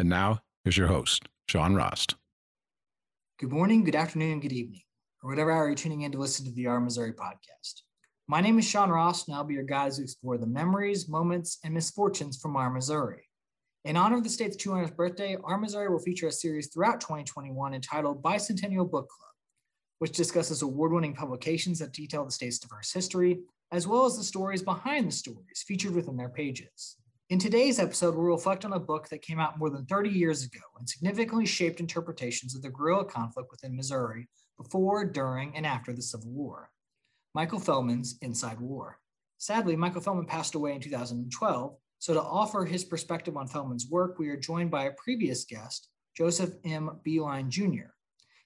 And now, here's your host, Sean Rost. Good morning, good afternoon, good evening, or whatever hour you're tuning in to listen to the Our Missouri podcast. My name is Sean Rost, and I'll be your guide to explore the memories, moments, and misfortunes from Our Missouri. In honor of the state's 200th birthday, Our Missouri will feature a series throughout 2021 entitled Bicentennial Book Club, which discusses award winning publications that detail the state's diverse history, as well as the stories behind the stories featured within their pages. In today's episode, we'll reflect on a book that came out more than 30 years ago and significantly shaped interpretations of the guerrilla conflict within Missouri before, during, and after the Civil War Michael Fellman's Inside War. Sadly, Michael Fellman passed away in 2012, so to offer his perspective on Fellman's work, we are joined by a previous guest, Joseph M. Beilein Jr.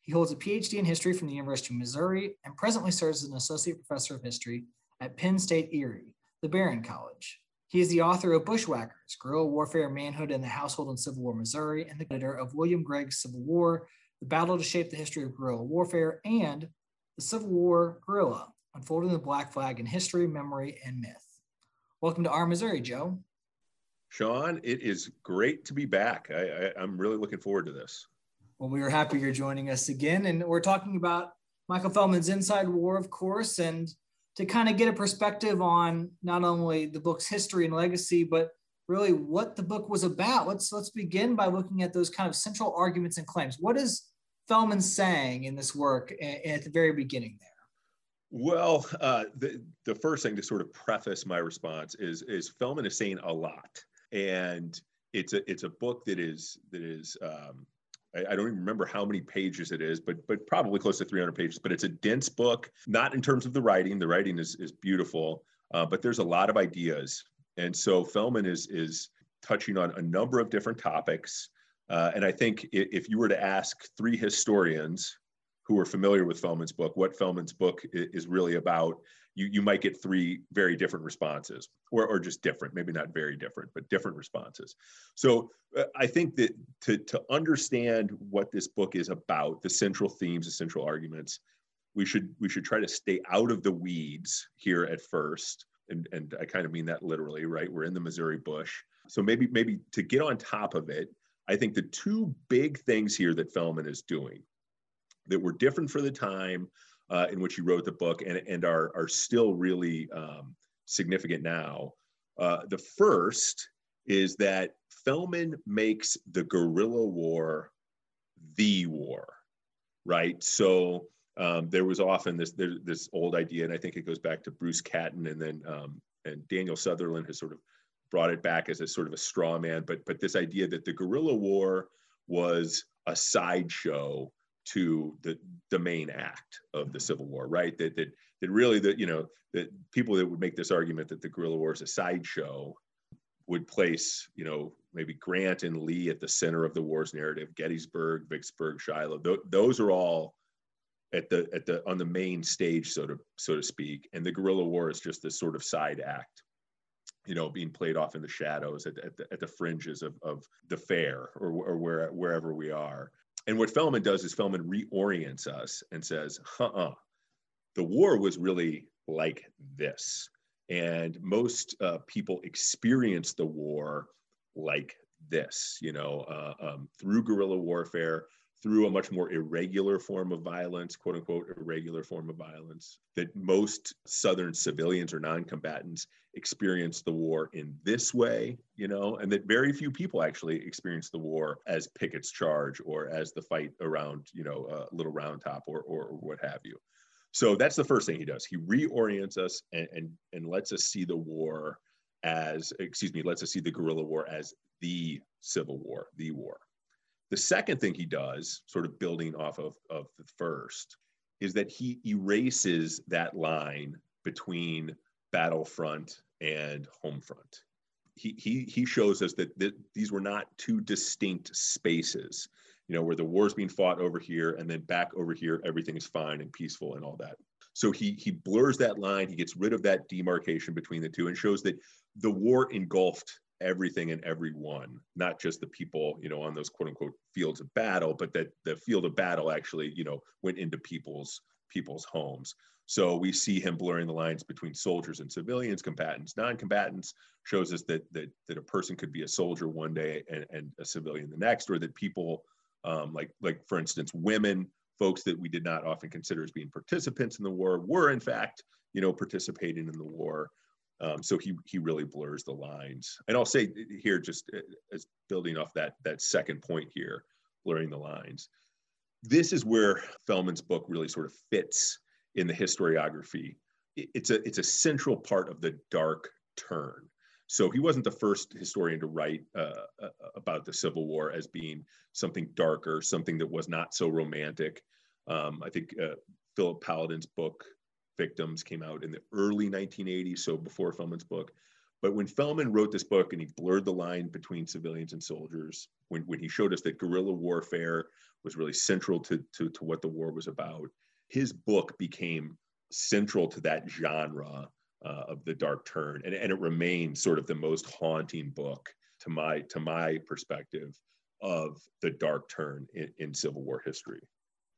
He holds a PhD in history from the University of Missouri and presently serves as an associate professor of history at Penn State Erie, the Behrend College. He is the author of Bushwhackers, Guerrilla Warfare, Manhood and the Household in Civil War, Missouri, and the editor of William Gregg's Civil War, The Battle to Shape the History of Guerrilla Warfare, and The Civil War Guerrilla, Unfolding the Black Flag in History, Memory, and Myth. Welcome to Our Missouri, Joe. Sean, it is great to be back. I, I, I'm really looking forward to this. Well, we are happy you're joining us again. And we're talking about Michael Fellman's Inside War, of course, and to kind of get a perspective on not only the book's history and legacy, but really what the book was about. Let's let's begin by looking at those kind of central arguments and claims. What is Fellman saying in this work at the very beginning there? Well, uh, the the first thing to sort of preface my response is is Fellman is saying a lot, and it's a it's a book that is that is um, I, don't even remember how many pages it is, but but probably close to 300 pages. But it's a dense book, not in terms of the writing. The writing is is beautiful, uh, but there's a lot of ideas, and so Fellman is is touching on a number of different topics. Uh, and I think if you were to ask three historians who are familiar with Fellman's book what Fellman's book is really about, you, you might get three very different responses, or, or just different, maybe not very different, but different responses. So uh, I think that to, to understand what this book is about, the central themes, the central arguments, we should we should try to stay out of the weeds here at first. And, and I kind of mean that literally, right? We're in the Missouri bush. So maybe maybe to get on top of it, I think the two big things here that Fellman is doing that were different for the time uh, in which he wrote the book and, and are, are still really um, significant now. Uh, the first is that Fellman makes the guerrilla war the war, right? So um, there was often this there, this old idea, and I think it goes back to Bruce Catton, and then um, and Daniel Sutherland has sort of brought it back as a sort of a straw man. But but this idea that the guerrilla war was a sideshow to the the main act of the Civil War, right? That that that really that you know that people that would make this argument that the guerrilla war is a sideshow would place you know maybe Grant and Lee at the center of the war's narrative, Gettysburg, Vicksburg, Shiloh. Th- those are all at the at the on the main stage, so to so to speak, and the guerrilla war is just this sort of side act you know, being played off in the shadows at, at, the, at the fringes of, of the fair or, or where, wherever we are. And what Fellman does is Fellman reorients us and says, huh uh the war was really like this. And most uh, people experience the war like this, you know, uh, um, through guerrilla warfare, through a much more irregular form of violence, quote unquote, irregular form of violence, that most Southern civilians or non combatants experience the war in this way, you know, and that very few people actually experience the war as Pickett's charge or as the fight around, you know, uh, Little Round Top or, or, or what have you. So that's the first thing he does. He reorients us and, and, and lets us see the war as, excuse me, lets us see the guerrilla war as the Civil War, the war. The second thing he does, sort of building off of, of the first, is that he erases that line between battlefront and homefront. he he he shows us that th- these were not two distinct spaces you know where the war's being fought over here and then back over here everything is fine and peaceful and all that so he he blurs that line he gets rid of that demarcation between the two and shows that the war engulfed everything and everyone not just the people you know on those quote unquote fields of battle but that the field of battle actually you know went into people's people's homes so we see him blurring the lines between soldiers and civilians, combatants, non-combatants, shows us that that, that a person could be a soldier one day and, and a civilian the next, or that people um, like like for instance, women, folks that we did not often consider as being participants in the war, were in fact, you know, participating in the war. Um, so he he really blurs the lines. And I'll say here, just uh, as building off that that second point here, blurring the lines. This is where Fellman's book really sort of fits in the historiography. It's a it's a central part of the dark turn. So he wasn't the first historian to write uh, uh, about the Civil War as being something darker, something that was not so romantic. Um, I think uh, Philip Paludan's book Victims came out in the early 1980s, so before Fellman's book. But when Fellman wrote this book and he blurred the line between civilians and soldiers, when, when he showed us that guerrilla warfare was really central to, to, to what the war was about, his book became central to that genre uh, of the dark turn and, and it remains sort of the most haunting book to my to my perspective of the dark turn in, in civil war history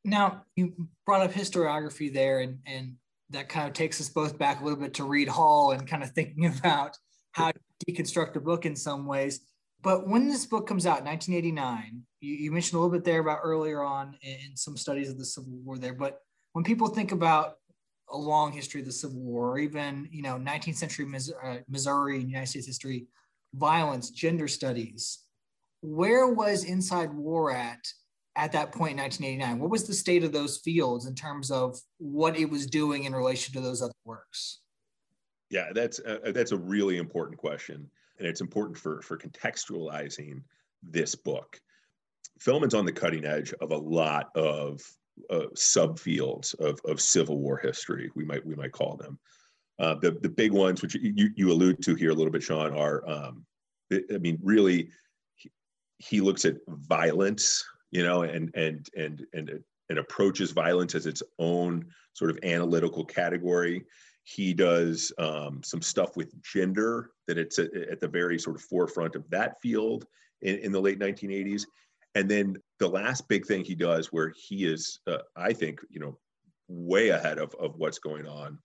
now you brought up historiography there and and that kind of takes us both back a little bit to read hall and kind of thinking about how to deconstruct a book in some ways. But when this book comes out 1989 you, you mentioned a little bit there about earlier on in, some studies of the civil war there but when people think about a long history of the Civil War, or even you know 19th century uh, Missouri and United States history, violence, gender studies, where was Inside War at at that point in 1989? What was the state of those fields in terms of what it was doing in relation to those other works? Yeah, that's a, that's a really important question, and it's important for for contextualizing this book. Fellman's on the cutting edge of a lot of uh, subfields of, of Civil War history, we might we might call them. Uh, the the big ones, which you you allude to here a little bit, Sean, are um, I mean, really, he looks at violence, you know, and and and and and approaches violence as its own sort of analytical category. He does um, some stuff with gender that it's at, at, the very sort of forefront of that field in, in the late 1980s. And then the last big thing he does, where he is, uh, I think, you know, way ahead of, of what's going on,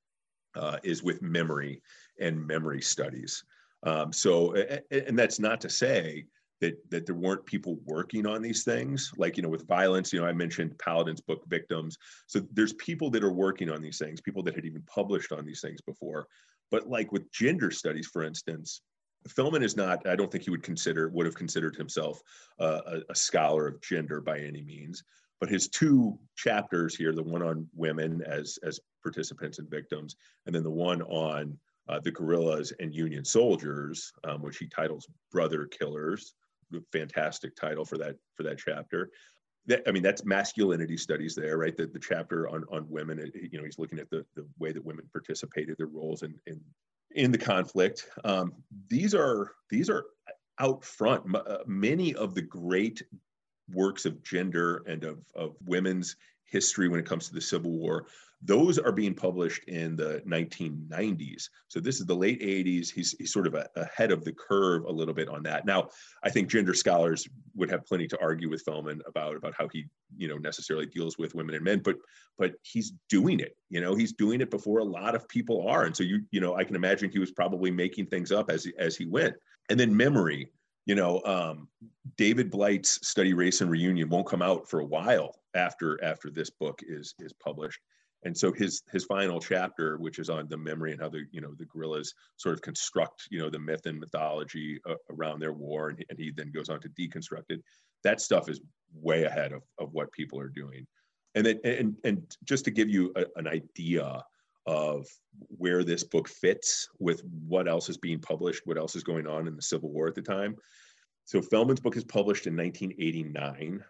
uh, is with memory and memory studies. Um, so, and that's not to say that that there weren't people working on these things, like you know, with violence. You know, I mentioned Paludan's book Victims. So there's people that are working on these things, people that had even published on these things before. But like with gender studies, for instance, Fellman is not, I don't think he would consider, would have considered himself uh, a, a, scholar of gender by any means. But his two chapters here, the one on women as, as participants and victims, and then the one on uh, the guerrillas and Union soldiers, um, which he titles Brother Killers, fantastic title for that, for that chapter. That, I mean, that's masculinity studies there, right? The, the chapter on, on women, you know, he's looking at the, the way that women participated, their roles in, in in the conflict. Um, these are these are out front. Uh, many of the great works of gender and of, of women's history when it comes to the Civil War those are being published in the 1990s. So this is the late 80s. He's, he's sort of a, ahead of the curve a little bit on that. Now, I think gender scholars would have plenty to argue with Fellman about, about how he, you know, necessarily deals with women and men, but but he's doing it. You know, he's doing it before a lot of people are. And so you, you know, I can imagine he was probably making things up as as he went. And then memory, you know, um, David Blight's study race and reunion won't come out for a while after after this book is is published and so his his final chapter which is on the memory and how the you know the guerrillas sort of construct you know the myth and mythology uh, around their war and, and he then goes on to deconstruct it that stuff is way ahead of, of what people are doing. And then and and just to give you a, an idea of where this book fits with what else is being published what else is going on in the civil war at the time. So fellman's book is published in 1989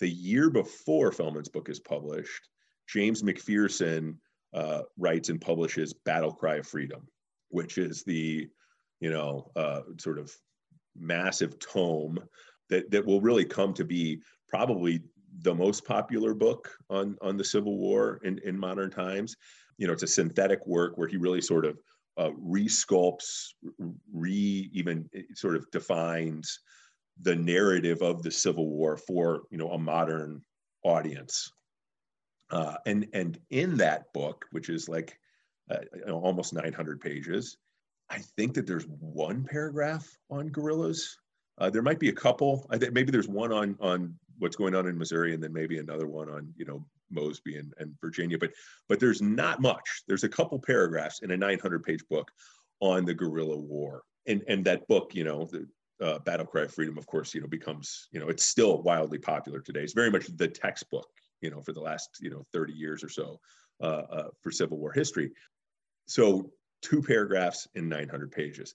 the year before fellman's book is published James McPherson uh, writes and publishes Battle Cry of Freedom, which is the you know, uh, sort of massive tome that, that will really come to be probably the most popular book on, on the Civil War in, in modern times. You know, it's a synthetic work where he really sort of uh, resculpts, re even eh, sort of defines the narrative of the Civil War for you know a modern audience. Uh, and and in that book, which is like uh, almost 900 pages, I think that there's one paragraph on guerrillas. Uh, there might be a couple. I think maybe there's one on on what's going on in Missouri, and then maybe another one on you know Mosby and, and Virginia. But but there's not much. There's a couple paragraphs in a 900 page book on the guerrilla war, and and that book, you know, the uh, Battle Cry of Freedom, of course, you know, becomes you know it's still wildly popular today. It's very much the textbook, you know, for the last you know 30 years or so uh, uh, for Civil War history. So two paragraphs in 900 pages.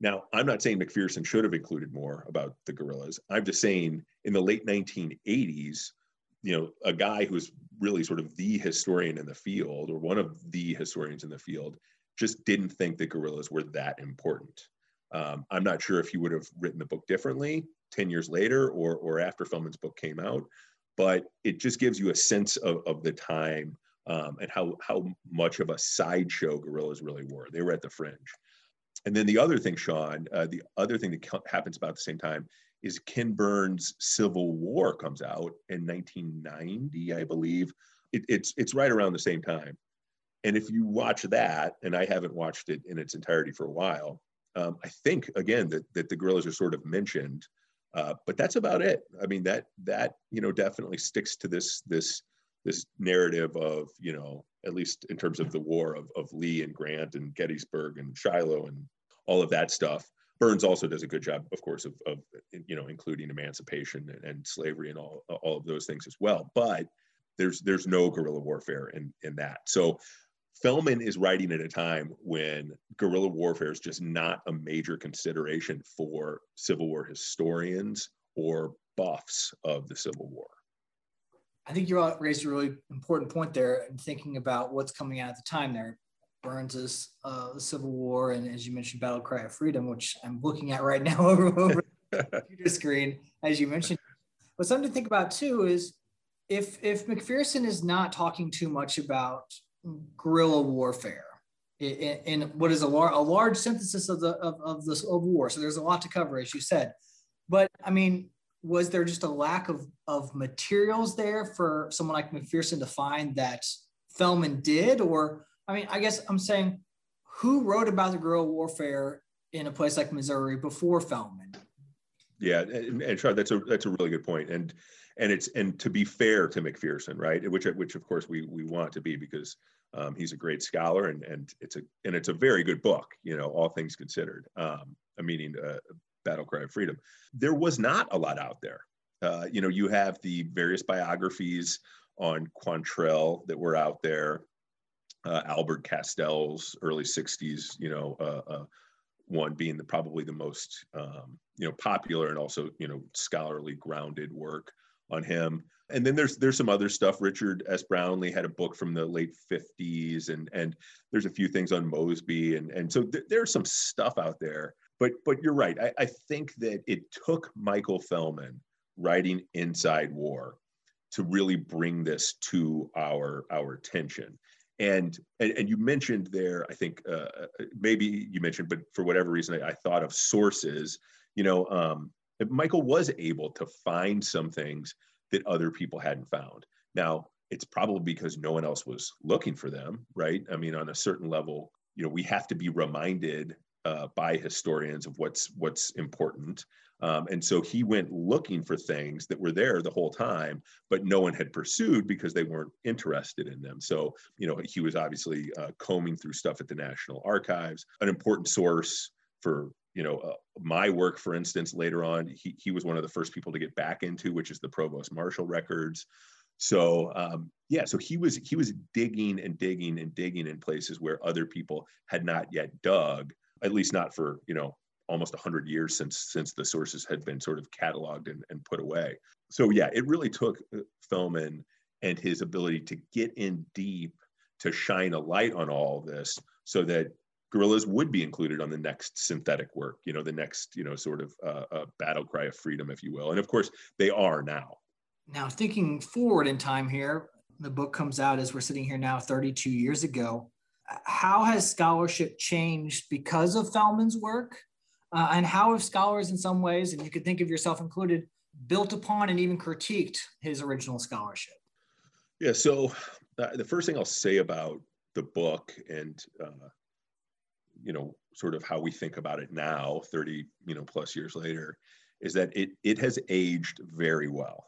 Now, I'm not saying McPherson should have included more about the guerrillas. I'm just saying in the late 1980s, you know, a guy who's really sort of the historian in the field or one of the historians in the field just didn't think that guerrillas were that important. Um, I'm not sure if he would have written the book differently 10 years later or, or after Fellman's book came out, but it just gives you a sense of, of the time um, and how, how much of a sideshow guerrillas really were. They were at the fringe. And then the other thing, Sean, uh, the other thing that happens about the same time is Ken Burns' Civil War comes out in 1990, I believe. It, it's it's right around the same time. And if you watch that, and I haven't watched it in its entirety for a while, um, I think again that that the guerrillas are sort of mentioned, uh, but that's about it. I mean that that you know definitely sticks to this this this narrative of you know at least in terms of the war of, of lee and grant and gettysburg and shiloh and all of that stuff. Burns also does a good job of course of, of you know including emancipation and, and slavery and all, all of those things as well. But there's there's no guerrilla warfare in in that. So Fellman is writing at a time when guerrilla warfare is just not a major consideration for Civil War historians or buffs of the Civil War. I think you raised a really important point there in thinking about what's coming out at the time there. Burns's uh, Civil War, and as you mentioned, Battle Cry of Freedom, which I'm looking at right now over, over the computer screen, as you mentioned. But something to think about too is if if McPherson is not talking too much about guerrilla warfare in, what is a, lar- a large synthesis of the of, of the of war, so there's a lot to cover, as you said. But I mean, was there just a lack of, of materials there for someone like McPherson to find that Fellman did? Or, I mean, I guess I'm saying who wrote about the guerrilla warfare in a place like Missouri before Fellman? Yeah, and, and that's a that's a really good point. And and it's and to be fair to McPherson, right? Which which of course we we want to be because um, he's a great scholar and and it's a and it's a very good book, you know, all things considered. Um, meaning uh, Battle Cry of Freedom. There was not a lot out there. Uh, you know, you have the various biographies on Quantrill that were out there. Uh, Albert Castel's early '60s, you know, uh, uh, one being the probably the most um, you know popular and also you know scholarly grounded work on him. And then there's there's some other stuff. Richard S. Brownlee had a book from the late 50s, and and there's a few things on Mosby, and and so th- there's some stuff out there but but you're right. I, I think that it took Michael Fellman writing Inside War to really bring this to our our attention. And and, and you mentioned there, I think uh, uh maybe you mentioned, but for whatever reason, I, I thought of sources. You know, um, Michael was able to find some things that other people hadn't found. Now, it's probably because no one else was looking for them, right? I mean, on a certain level, you know, we have to be reminded uh, by historians of what's what's important. Um, and so he went looking for things that were there the whole time, but no one had pursued because they weren't interested in them. So, you know, he was obviously uh, combing through stuff at the National Archives, an important source for, you know, uh, my work, for instance, later on, he, he was one of the first people to get back into, which is the Provost Marshal records. So um, yeah, so he was he was digging and digging and digging in places where other people had not yet dug at least not for you know almost 100 years since since the sources had been sort of cataloged and, and put away so yeah it really took uh, Fellman and his ability to get in deep to shine a light on all this so that guerrillas would be included on the next synthetic work, you know, the next, you know, sort of uh, uh, battle cry of freedom, if you will. And of course, they are now. Now, thinking forward in time here, the book comes out as we're sitting here now 32 years ago. How has scholarship changed because of Fellman's work? Uh, and how have scholars, in some ways, and you could think of yourself included, built upon and even critiqued his original scholarship? Yeah, so uh, the first thing I'll say about the book and uh, you know sort of how we think about it now 30 you know plus years later is that it it has aged very well.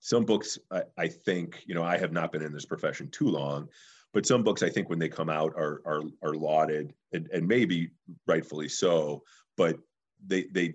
Some books I, I, think you know i have not been in this profession too long but some books i think when they come out are are, are lauded and, and maybe rightfully so but they they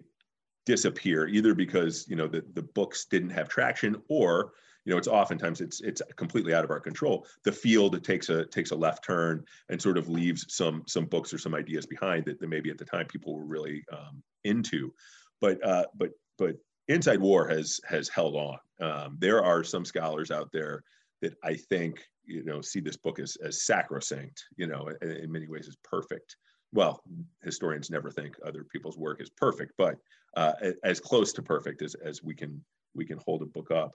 disappear either because you know the, the books didn't have traction or you know it's oftentimes it's it's completely out of our control. The field takes a takes a left turn and sort of leaves some some books or some ideas behind that, that maybe at the time people were really um, into. But uh, but but inside war has has held on. Um, there are some scholars out there that i think you know see this book as as sacrosanct you know in, in many ways as perfect. Well historians never think other people's work is perfect but uh, as close to perfect as, as we can we can hold a book up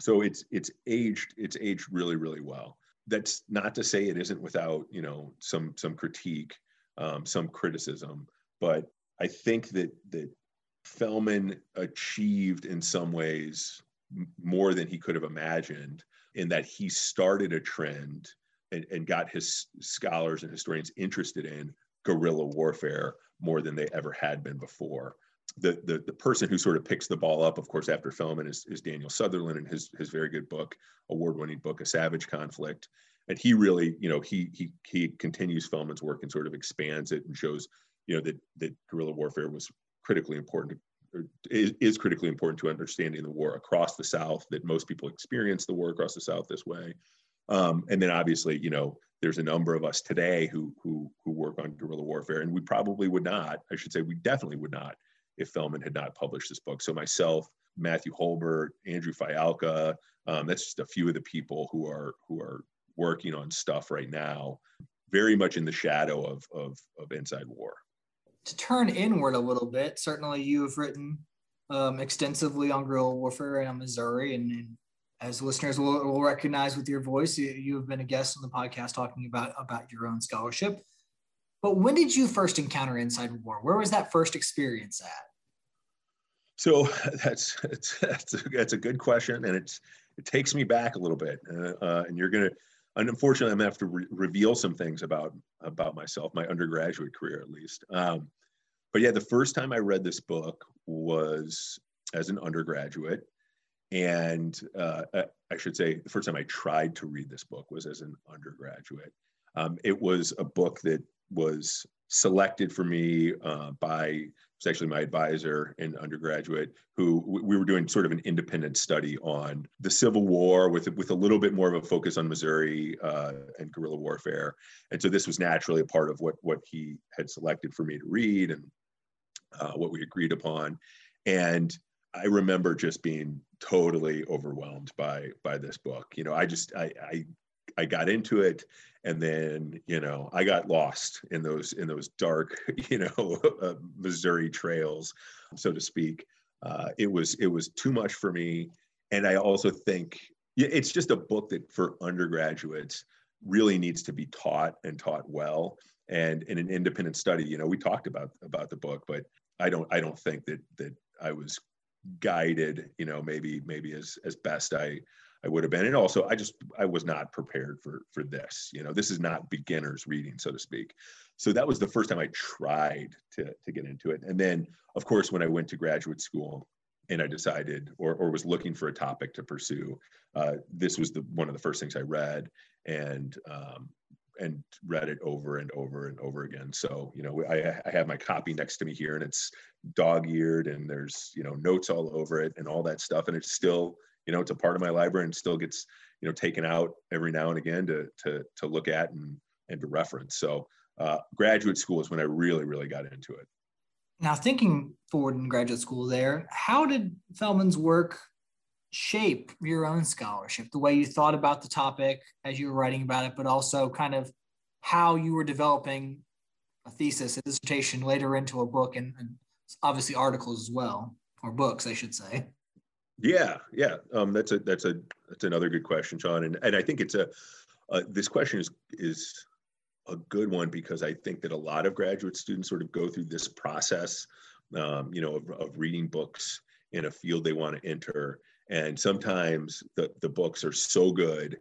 so it's it's aged it's aged really really well. That's not to say it isn't without you know some some critique um, some criticism but i think that that Fellman achieved in some ways more than he could have imagined in that he started a trend and, and got his scholars and historians interested in guerrilla warfare more than they ever had been before the, the the person who sort of picks the ball up, of course, after Fellman is, is Daniel Sutherland and his his very good book, award-winning book, A Savage Conflict. And he really, you know, he he he continues Fellman's work and sort of expands it and shows, you know, that that guerrilla warfare was critically important to, is, is critically important to understanding the war across the South. That most people experience the war across the South this way. Um, and then obviously, you know, there's a number of us today who who who work on guerrilla warfare, and we probably would not. I should say, we definitely would not if Fellman had not published this book. So myself, Matthew Hulbert, Andrew Fialka, um, that's just a few of the people who are who are working on stuff right now, very much in the shadow of of, of Inside War. To turn inward a little bit, certainly you have written um, extensively on guerrilla warfare in Missouri, and, and as listeners will, will, recognize with your voice, you, you have been a guest on the podcast talking about about your own scholarship. But when did you first encounter Inside War? Where was that first experience at? So that's that's a, that's a good question, and it's it takes me back a little bit, uh, uh, and you're gonna. Unfortunately, I'm gonna have to re- reveal some things about about myself, my undergraduate career at least. Um, but yeah, the first time I read this book was as an undergraduate, and uh, I should say the first time I tried to read this book was as an undergraduate. Um, it was a book that was selected for me uh, by was actually my advisor in undergraduate who we were doing sort of an independent study on the civil war with with a little bit more of a focus on missouri uh, and guerrilla warfare. And so this was naturally a part of what what he had selected for me to read and uh, what we agreed upon. And i remember just being totally overwhelmed by by this book. You know i just i i I got into it and then you know I got lost in those in those dark you know uh, Missouri trails so to speak. Uh, it was it was too much for me. And I also think it's just a book that for undergraduates really needs to be taught and taught well. And in an independent study you know we talked about about the book but I don't I don't think that that I was guided you know maybe maybe as as best I I would have been. And also, I just I was not prepared for for this. You know, this is not beginners reading, so to speak. So that was the first time I tried to to get into it. And then, of course, when I went to graduate school and I decided or or was looking for a topic to pursue, uh, this was the one of the first things I read and. Um, and read it over and over and over again. So, you know, I, I have my copy next to me here and it's dog eared and there's, you know, notes all over it and all that stuff. And it's still you know it's a part of my library and still gets you know taken out every now and again to to to look at and and to reference. So uh, graduate school is when i really really got into it. Now thinking forward in graduate school there how did fellman's work shape your own scholarship? The way you thought about the topic as you were writing about it but also kind of how you were developing a thesis, a dissertation later into a book and, and obviously articles as well, or books, I should say. Yeah, yeah, um, that's a that's a that's another good question, Sean, and and I think it's a uh, this question is is a good one because I think that a lot of graduate students sort of go through this process, um, you know, of, of reading books in a field they want to enter, and sometimes the the books are so good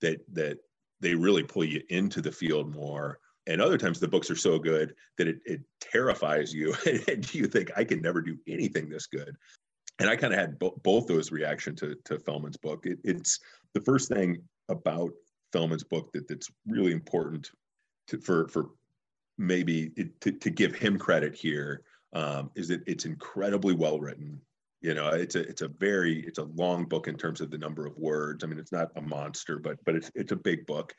that that they really pull you into the field more. And other times the books are so good that it, it terrifies you. And you think i can never do anything this good and i kind of had bo- both those reaction to, to fellman's book it, it's the first thing about fellman's book that, that's really important to, for for maybe it, to, to give him credit here um, is that it's incredibly well written you know it's a it's a very it's a long book in terms of the number of words i mean it's not a monster but but it's it's a big book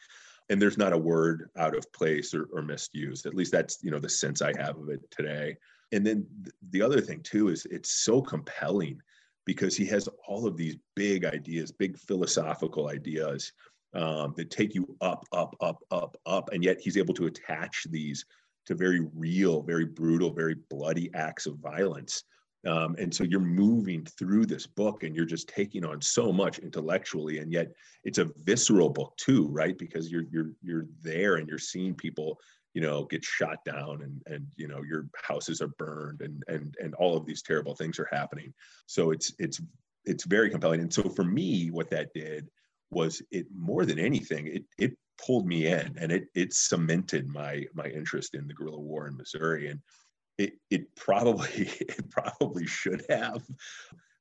and there's not a word out of place or, or misused. At least that's you know the sense I have of it today. And then the other thing too is it's so compelling because he has all of these big ideas, big philosophical ideas um, that take you up, up, up, up, up, and yet he's able to attach these to very real, very brutal, very bloody acts of violence. Um, and so you're moving through this book and you're just taking on so much intellectually, and yet it's a visceral book too, right? Because you're you're you're there and you're seeing people, you know, get shot down and and you know your houses are burned and and and all of these terrible things are happening. So it's it's it's very compelling. And so for me, what that did was it more than anything, it it pulled me in and it it cemented my my interest in the guerrilla war in Missouri. And it, it probably it probably should have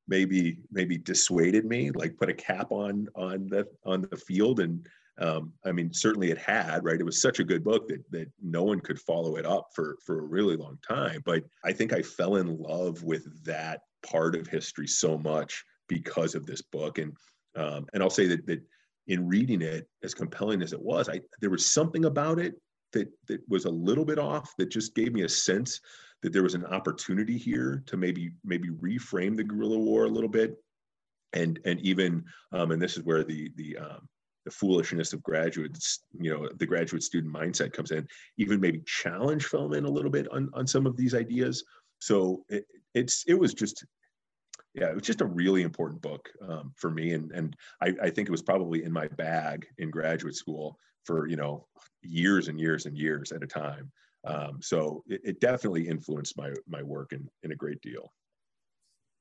maybe maybe dissuaded me like put a cap on on the on the field and um, I mean certainly it had right? It was such a good book that that no one could follow it up for for a really long time. But I think I fell in love with that part of history so much because of this book. And um, and I'll say that that in reading it as compelling as it was I there was something about it that that was a little bit off that just gave me a sense that there was an opportunity here to maybe maybe reframe the guerrilla war a little bit. And and even um, and this is where the the um, the foolishness of graduates you know the graduate student mindset comes in even maybe challenge Fellman a little bit on on some of these ideas. So it, it's it was just yeah it was just a really important book um, for me. And and I, I think it was probably in my bag in graduate school for you know years and years and years at a time. Um, so it, it, definitely influenced my my work in, in a great deal.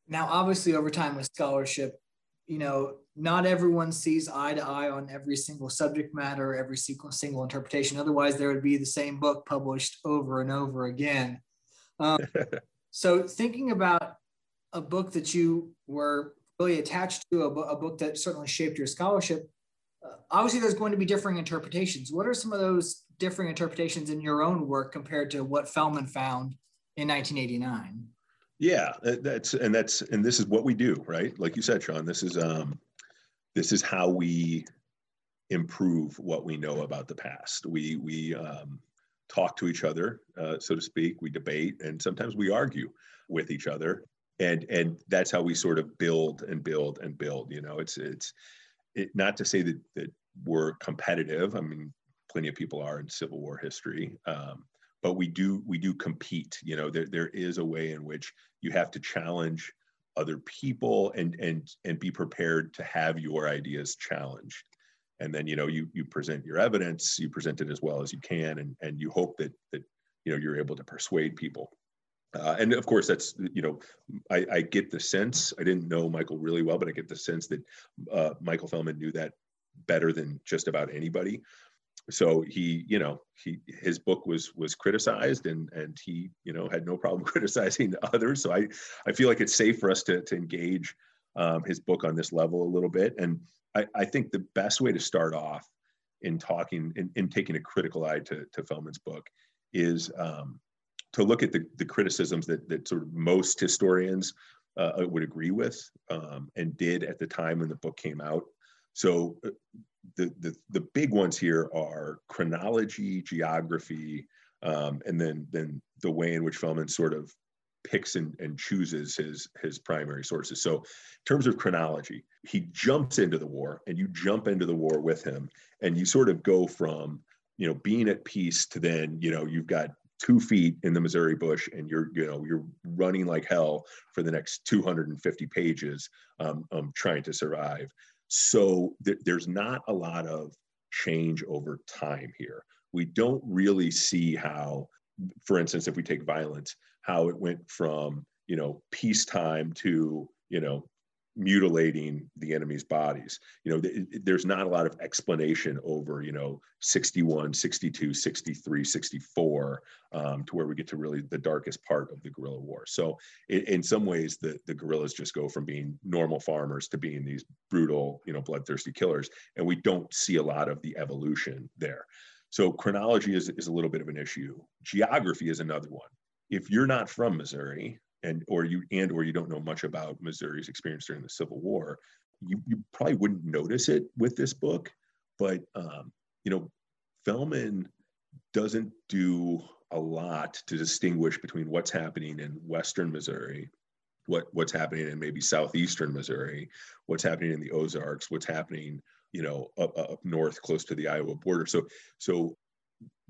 Now, obviously, over time with scholarship, you know, not everyone sees eye to eye on every single subject matter, every single single interpretation. Otherwise, there would be the same book published over and over again. Um, so, thinking about a book that you were really attached to, a, a book that certainly shaped your scholarship, uh, obviously there's going to be differing interpretations. What are some of those differing interpretations in your own work compared to what Fellman found in 1989. Yeah, that's and that's and this is what we do, right? Like you said, Sean. This is um, this is how we improve what we know about the past. We we um, talk to each other, uh, so to speak. We debate, and sometimes we argue with each other, and and that's how we sort of build and build and build. You know, it's it's it, not to say that that we're competitive. I mean, plenty of people are in Civil War history. Um, but we do we do compete. You know, there there is a way in which you have to challenge other people and and and be prepared to have your ideas challenged. And then you know you you present your evidence, you present it as well as you can, and and you hope that that you know you're able to persuade people. Uh, and of course, that's you know, I, I, get the sense I didn't know Michael really well, but I get the sense that uh, Michael Fellman knew that better than just about anybody so he you know he his book was was criticized and and he you know had no problem criticizing others. So i i feel like it's safe for us to to engage um, his book on this level a little bit. And i i think the best way to start off in talking in, in taking a critical eye to to fellman's book is um, to look at the, the criticisms that that sort of most historians uh, would agree with um, and did at the time when the book came out. So uh, the, the, big ones here are chronology, geography, um, and then, then the way in which Fellman sort of picks and, and chooses his, his primary sources. So in terms of chronology, he jumps into the war and you jump into the war with him and you sort of go from, you know, being at peace to then, you know, you've got two feet in the Missouri bush and you're, you know, you're running like hell for the next 250 pages um, um, trying to survive. So th- there's not a lot of change over time here. We don't really see how, for instance, if we take violence, how it went from, you know, peacetime to, you know, mutilating the enemy's bodies. You know th- there's not a lot of explanation over you know 61 62 63 64 um, to where we get to really the darkest part of the guerrilla war. So in, in some ways the, the guerrillas just go from being normal farmers to being these brutal you know bloodthirsty killers and we don't see a lot of the evolution there. So chronology is, is a little bit of an issue. Geography is another one. If you're not from missouri and or you and or you don't know much about Missouri's experience during the Civil War, you, you probably wouldn't notice it with this book. But um, you know, Fellman doesn't do a lot to distinguish between what's happening in Western Missouri, what what's happening in maybe southeastern Missouri, what's happening in the Ozarks, what's happening you know up, up north close to the Iowa border. So so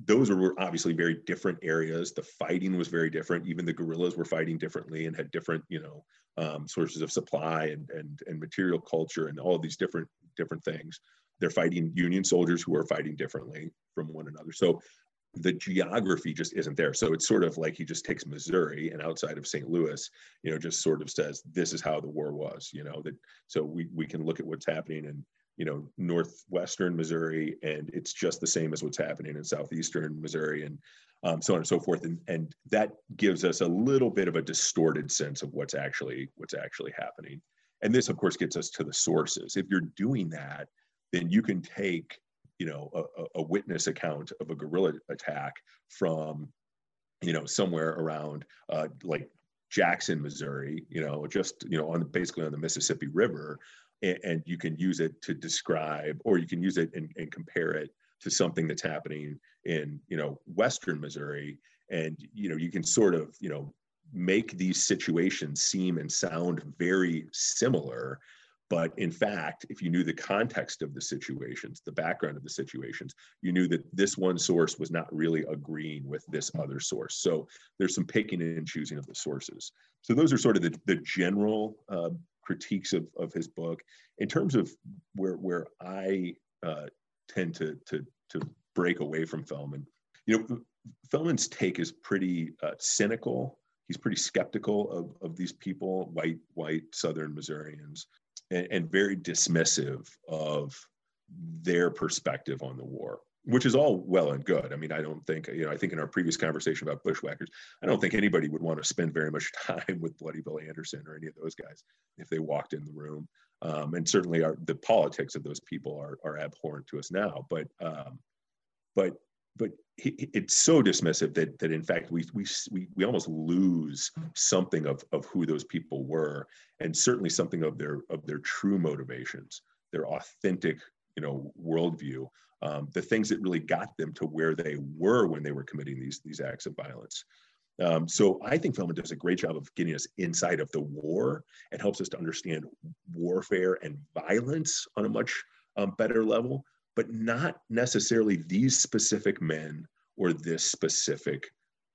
those were obviously very different areas. The fighting was very different. Even the guerrillas were fighting differently and had different, you know, um, sources of supply and and and material culture and all these different different things. They're fighting Union soldiers who are fighting differently from one another. So the geography just isn't there. So it's sort of like he just takes Missouri and outside of St. Louis, you know, just sort of says this is how the war was. You know that so we we can look at what's happening in you know northwestern missouri and it's just the same as what's happening in southeastern missouri and um, so on and so forth. And and that gives us a little bit of a distorted sense of what's actually what's actually happening. And this of course gets us to the sources. If you're doing that then you can take you know a, a witness account of a guerrilla attack from you know somewhere around uh, like jackson missouri you know just you know on basically on the mississippi river and, and you can use it to describe, or you can use it and, and compare it to something that's happening in you know Western Missouri, and you know you can sort of you know make these situations seem and sound very similar but in fact, if you knew the context of the situations, the background of the situations, you knew that this one source was not really agreeing with this other source. So there's some picking and choosing of the sources. So those are sort of the, the general uh, critiques of, of his book. In terms of where where I uh, tend to, to to break away from Fellman, you know, Fellman's take is pretty uh, cynical. He's pretty skeptical of, of these people, white white Southern Missourians, and, and very dismissive of their perspective on the war which is all well and good. I mean, I don't think, you know, I think in our previous conversation about bushwhackers, I don't think anybody would want to spend very much time with Bloody Bill Anderson or any of those guys if they walked in the room. Um, and certainly our, the politics of those people are, are abhorrent to us now. But, um, but, but it's so dismissive that, that in fact we, we, we, we almost lose something of, of who those people were and certainly something of their, of their true motivations, their authentic, you know, worldview um, the things that really got them to where they were when they were committing these, these acts of violence. Um, so I think Fellman does a great job of getting us inside of the war and helps us to understand warfare and violence on a much um, better level, but not necessarily these specific men or this specific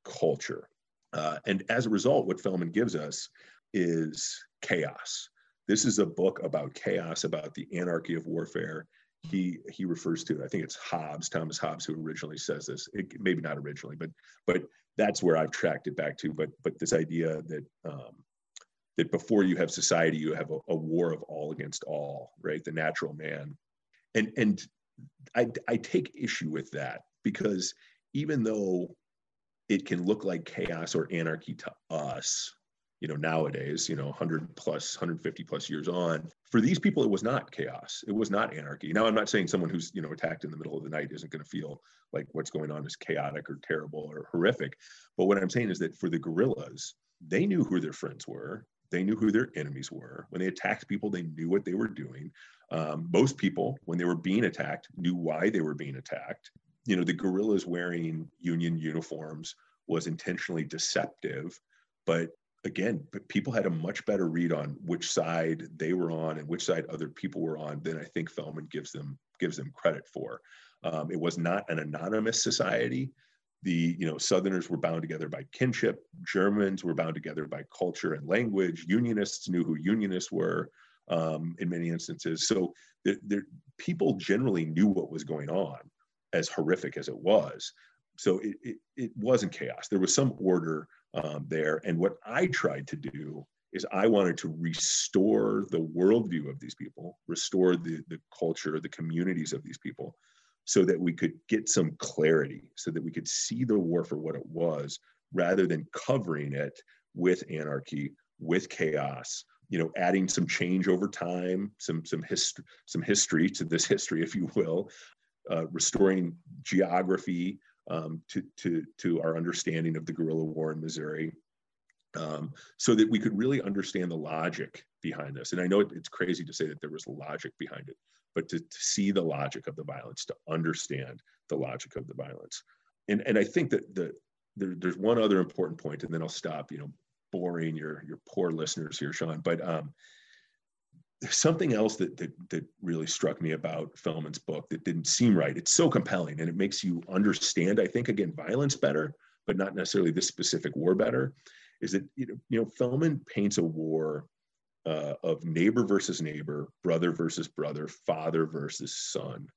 culture. Uh, and as a result, what Fellman gives us is chaos. This is a book about chaos, about the anarchy of warfare, he he refers to i think it's hobbes thomas hobbes who originally says this. It, maybe not originally but but that's where i've tracked it back to. But but this idea that um, that before you have society you have a, a, war of all against all right? The natural man. And and i i take issue with that because even though it can look like chaos or anarchy to us you know nowadays you know 100 plus 150 plus years on for these people it was not chaos. It was not anarchy. Now i'm not saying someone who's you know attacked in the middle of the night isn't going to feel like what's going on is chaotic or terrible or horrific. But what i'm saying is that for the guerrillas they knew who their friends were. They knew who their enemies were. When they attacked people they knew what they were doing. Um, most people when they were being attacked knew why they were being attacked. You know the guerrillas wearing union uniforms was intentionally deceptive but again, but people had a much better read on which side they were on and which side other people were on than I think Fellman gives them gives them credit for. Um, it was not an anonymous society. the you know southerners were bound together by kinship. Germans were bound together by culture and language. Unionists knew who unionists were um, in many instances. So the, people generally knew what was going on as horrific as it was. So it, it, it wasn't chaos. There was some order um, there. And what i tried to do is i wanted to restore the worldview of these people restore the, the culture the communities of these people so that we could get some clarity, so that we could see the war for what it was, rather than covering it with anarchy, with chaos, you know, adding some change over time, some some history, some history to this history, if you will, uh, restoring geography um, to to to our understanding of the guerrilla war in Missouri, um, so that we could really understand the logic behind this. And I know it, it's crazy to say that there was logic behind it, but to, to see the logic of the violence, to understand the logic of the violence. And, and I think that the, there, there's one other important point, and then I'll stop, you know, boring your, your poor listeners here, Sean. But um, there's something else that, that, that really struck me about Fellman's book that didn't seem right. It's so compelling and it makes you understand, I think, again, violence better, but not necessarily this specific war better. Is that, you know, you know Fellman paints a war uh, of neighbor versus neighbor, brother versus brother, father versus son.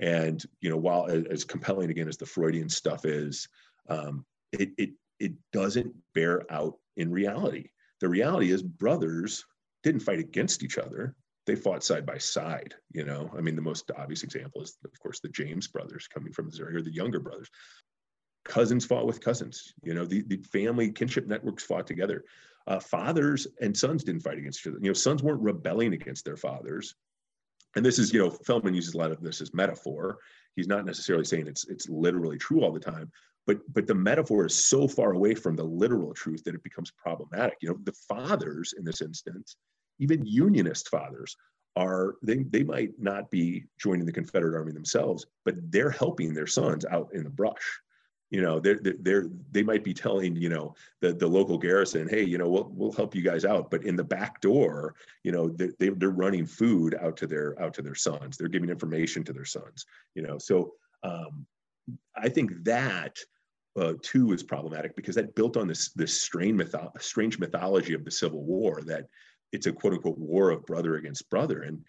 And you know, while as compelling again as the Freudian stuff is, um, it it it doesn't bear out in reality. The reality is brothers didn't fight against each other; they fought side by side. You know, I mean, the most obvious example is, of course, the James brothers coming from Missouri, or the younger brothers. Cousins fought with cousins. You know, the, the family kinship networks fought together uh, fathers and sons didn't fight against each other. You know, sons weren't rebelling against their fathers. And this is, you know, Fellman uses a lot of this as metaphor. He's not necessarily saying it's it's literally true all the time, but but the metaphor is so far away from the literal truth that it becomes problematic. You know, the fathers in this instance, even unionist fathers, are they they might not be joining the Confederate Army themselves, but they're helping their sons out in the brush you know they're, they're they might be telling you know the, the local garrison hey you know we'll, we'll help you guys out. But in the back door you know they, they, they're running food out to their out to their sons. They're giving information to their sons you know. So um, i think that uh, too is problematic because that built on this this strange, mytho- strange mythology of the civil war that it's a quote unquote war of brother against brother. And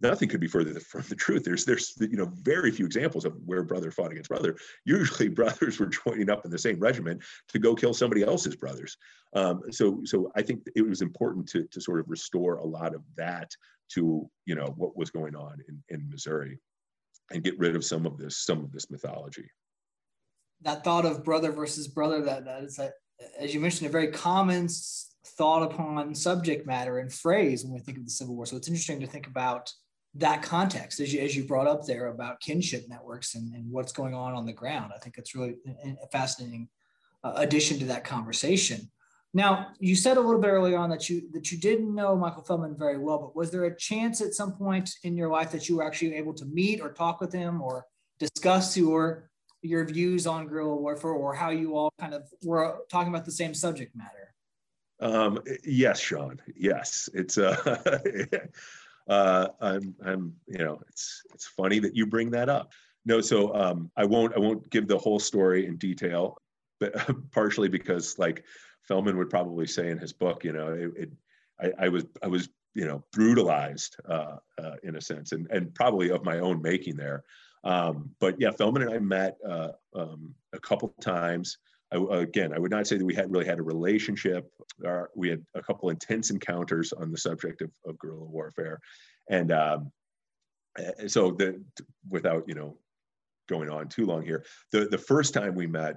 nothing could be further from the truth. There's there's you know very few examples of where brother fought against brother. Usually, brothers were joining up in the same regiment to go kill somebody else's brothers. Um, so so I think it was important to to sort of restore a lot of that to you know what was going on in in Missouri, and get rid of some of this some of this mythology. That thought of brother versus brother that that is a, as you mentioned a very common thought upon subject matter and phrase when we think of the Civil War. So it's interesting to think about that context as you, as you brought up there about kinship networks and, and what's going on on the ground. I think it's really a fascinating uh, addition to that conversation. Now, you said a little bit earlier on that you that you didn't know Michael Fellman very well, but was there a chance at some point in your life that you were actually able to meet or talk with him or discuss your your views on guerrilla warfare or how you all kind of were talking about the same subject matter? Um, yes, Sean. Yes, it's uh, uh, I'm, I'm, you know, it's it's funny that you bring that up. No, so um, I won't I won't give the whole story in detail, but partially because like Fellman would probably say in his book, you know, it, it I, I, was I was you know brutalized uh, uh, in a sense, and and probably of my own making there. Um, but yeah, Fellman and I met uh, um, a couple times. I, again, I would not say that we had really had a relationship. Our, we had a couple intense encounters on the subject of, of guerrilla warfare, and um, so the without you know going on too long here, the the first time we met,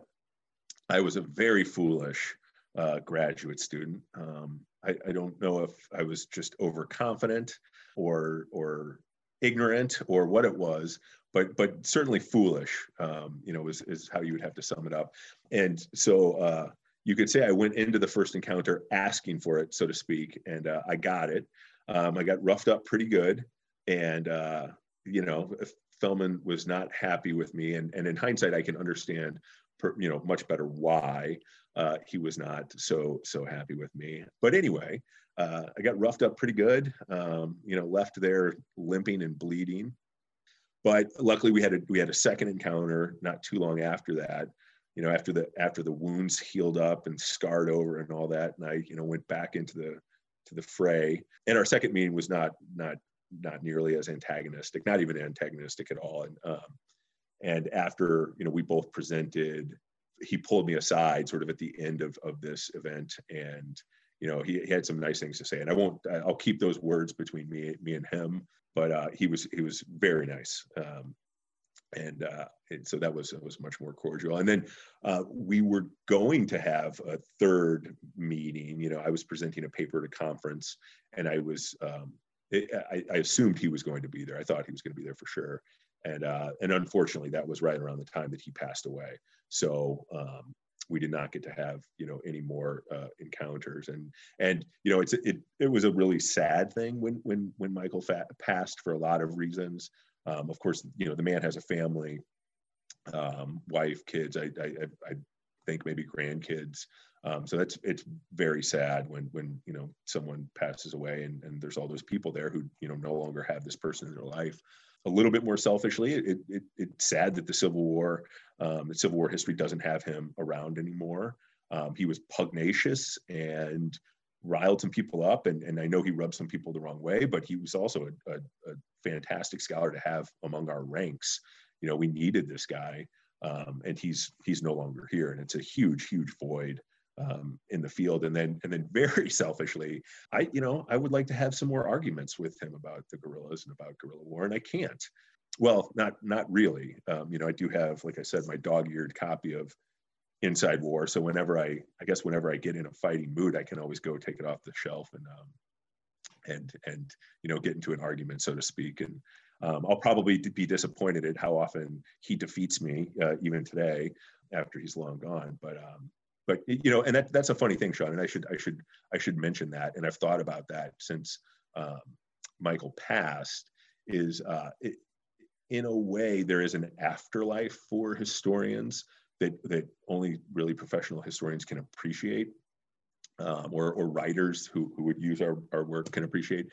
I was a very foolish uh, graduate student. Um, I, I don't know if I was just overconfident or or ignorant or what it was, but but certainly foolish. Um, you know, is is how you would have to sum it up. And so uh, you could say I went into the first encounter asking for it, so to speak, and uh, I got it. Um, I got roughed up pretty good, and uh, you know, Fellman was not happy with me. And and in hindsight, I can understand, per, you know, much better why uh, he was not so so happy with me. But anyway. Uh, I got roughed up pretty good, um, you know, left there limping and bleeding but luckily we had a we had a second encounter not too long after that you know, after the after the wounds healed up and scarred over and all that, and I, you know, went back into the to the fray. And our second meeting was not not not nearly as antagonistic, not even antagonistic at all. And um, and after you know we both presented, he pulled me aside sort of at the end of of this event, and you know he, he had some nice things to say. And I won't I'll keep those words between me me and him, but uh, he was he was very nice. Um, and, uh, and so that was was much more cordial. And then uh, we were going to have a third meeting. You know, I was presenting a paper at a conference, and I was um, it, I, I, assumed he was going to be there. I thought he was going to be there for sure. And uh, and unfortunately, that was right around the time that he passed away. So um, we did not get to have you know any more uh, encounters. And and you know it's it it was a really sad thing when when when Michael passed for a lot of reasons. Um, of course, you know, the man has a family, um, wife, kids, I, I, I think maybe grandkids. Um, so that's, it's very sad when, when, you know, someone passes away and, and there's all those people there who, you know, no longer have this person in their life. A little bit more selfishly, it, it, it's sad that the Civil War, um, the Civil War history doesn't have him around anymore. Um, he was pugnacious and riled some people up and, and i know he rubbed some people the wrong way but he was also a, a, a fantastic scholar to have among our ranks. You know we needed this guy um, and he's he's no longer here and it's a huge huge void um, in the field and then and then very selfishly i you know i would like to have some more arguments with him about the guerrillas and about guerrilla war and i can't well not not really um, you know i do have like i said my dog-eared copy of inside war. So whenever I, I guess whenever I get in a fighting mood, I can always go take it off the shelf and, um, and, and, you know, get into an argument, so to speak. And um, I'll probably be disappointed at how often he defeats me, uh, even today after he's long gone. But, um, but you know, and that, that's a funny thing, Sean. And I should, I should, I should mention that. And I've thought about that since um, Michael passed. Is uh, it, in a way there is an afterlife for historians that that only really professional historians can appreciate, um, or or writers who who would use our our work can appreciate.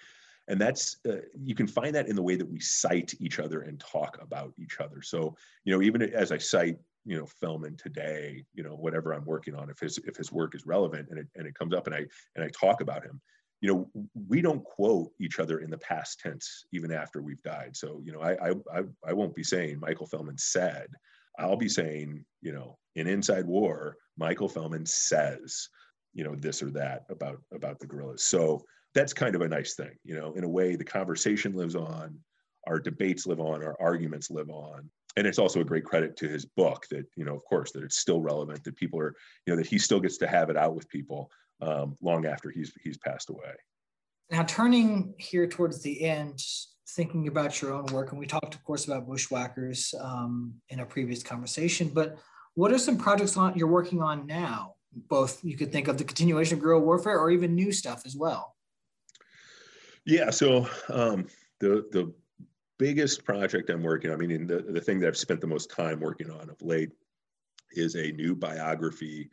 And that's uh, you can find that in the way that we cite each other and talk about each other. So you know, even as I cite you know Fellman today, you know whatever I'm working on, if his if his work is relevant and it and it comes up and I and I talk about him, you know we don't quote each other in the past tense even after we've died so you know i i i won't be saying michael fellman said I'll be saying, you know, in Inside War, Michael Fellman says, you know, this or that about about the guerrillas. So that's kind of a nice thing, you know. In a way, the conversation lives on, our debates live on, our arguments live on, and it's also a great credit to his book that you know, of course, that it's still relevant, that people are, you know, that he still gets to have it out with people um, long after he's he's passed away. Now, turning here towards the end, thinking about your own work, and we talked, of course, about bushwhackers um, in a previous conversation, but what are some projects on, you're working on now? Both you could think of the continuation of guerrilla warfare or even new stuff as well. Yeah, so um, the the biggest project I'm working on, I mean, the, the thing that I've spent the most time working on of late is a new biography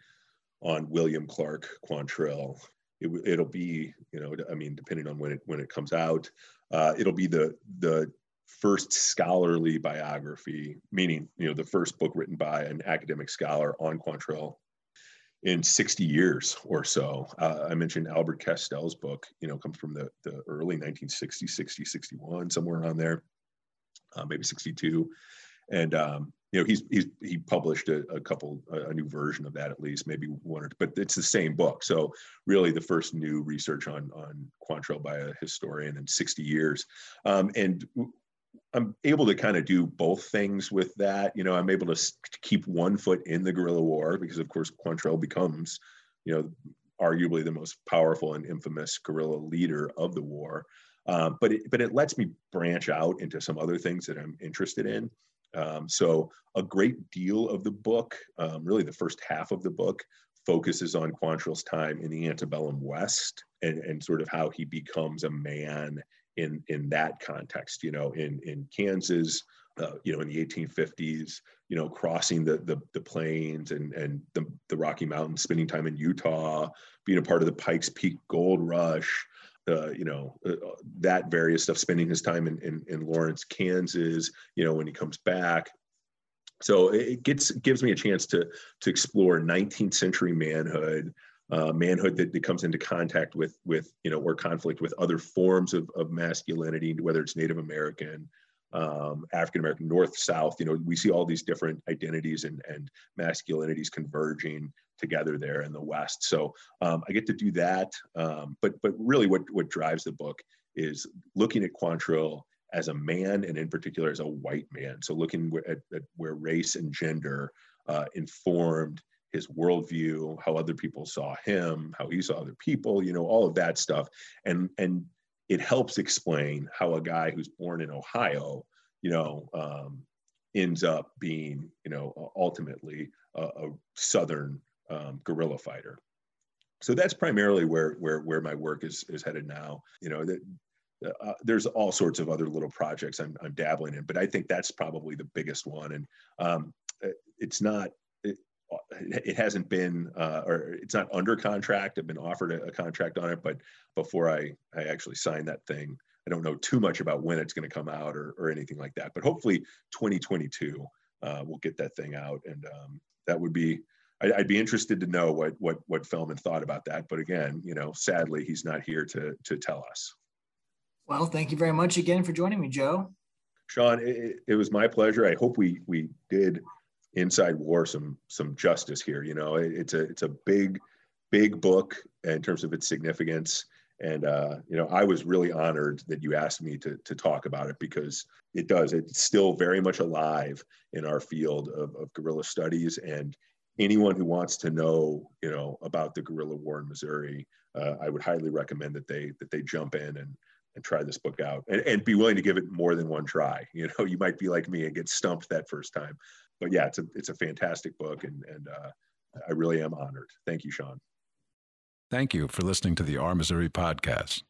on William Clark Quantrill. It, will be, you know, I mean, depending on when it when it comes out, uh, it'll be the the first scholarly biography, meaning you know the first book written by an academic scholar on Quantrill in 60 years or so. Uh, I mentioned Albert Castel's book, you know, comes from the, the early 1960s, 60, 61, somewhere around there, uh, maybe 62. And um, you know he's he's he published a, a couple a, new version of that at least maybe one or two, but it's the same book. So really the first new research on on Quantrill by a historian in 60 years. Um, and I'm able to kind of do both things with that. You know I'm able to keep one foot in the guerrilla war because of course Quantrill becomes you know arguably the most powerful and infamous guerrilla leader of the war um, but it, but it lets me branch out into some other things that I'm interested in um, so a great deal of the book, um, really the first half of the book, focuses on Quantrill's time in the antebellum West and, and sort of how he becomes a man in in that context. You know, in in Kansas, uh, you know, in the 1850s, you know, crossing the the, the plains and and the, the Rocky Mountains, spending time in Utah, being a part of the Pikes Peak Gold Rush uh, you know, uh, that various stuff, spending his time in, in, in, Lawrence, Kansas, you know, when he comes back, so it gets gives me a chance to to explore 19th century manhood uh, manhood that, that comes into contact with with you know or conflict with other forms of, of masculinity whether it's native american um, african american north south you know we see all these different identities and and masculinities converging together there in the west so um, i get to do that um, but but really what what drives the book is looking at quantrill as a man and in particular as a white man. So looking at, at where race and gender uh, informed his worldview, how other people saw him, how he saw other people, you know, all of that stuff. And, and it helps explain how a guy who's born in Ohio, you know, um, ends up being, you know, ultimately a, a Southern um, guerrilla fighter. So that's primarily where where where my work is is headed now. You know, that uh, there's all sorts of other little projects I'm, I'm dabbling in, but I think that's probably the biggest one. And um, uh, it's not, it, hasn't been, uh, or it's not under contract. I've been offered a, a, contract on it, but before I, I actually sign that thing, I don't know too much about when it's going to come out or, or anything like that. But hopefully 2022, uh, we'll get that thing out. And um, that would be, I, would be interested to know what, what, what Fellman thought about that. But again, you know, sadly, he's not here to, to tell us. Well, thank you very much again for joining me, Joe. Sean, it, it, was my pleasure. I hope we we did inside war some some justice here. You know, it, it's a it's a big big book in terms of its significance. And uh, you know, I was really honored that you asked me to to talk about it because it does. It's still very much alive in our field of, of guerrilla studies. And anyone who wants to know, you know, about the guerrilla war in Missouri, uh, I would highly recommend that they that they jump in and and try this book out and, and be willing to give it more than one try. You know, you might be like me and get stumped that first time. But yeah, it's a it's a fantastic book and and uh, I really am honored. Thank you, Sean. Thank you for listening to the Our Missouri podcast.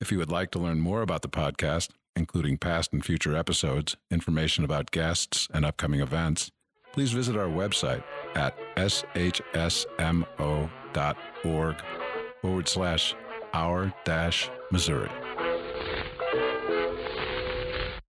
If you would like to learn more about the podcast, including past and future episodes, information about guests, and upcoming events, please visit our website at shsmo.org forward slash our dash Missouri.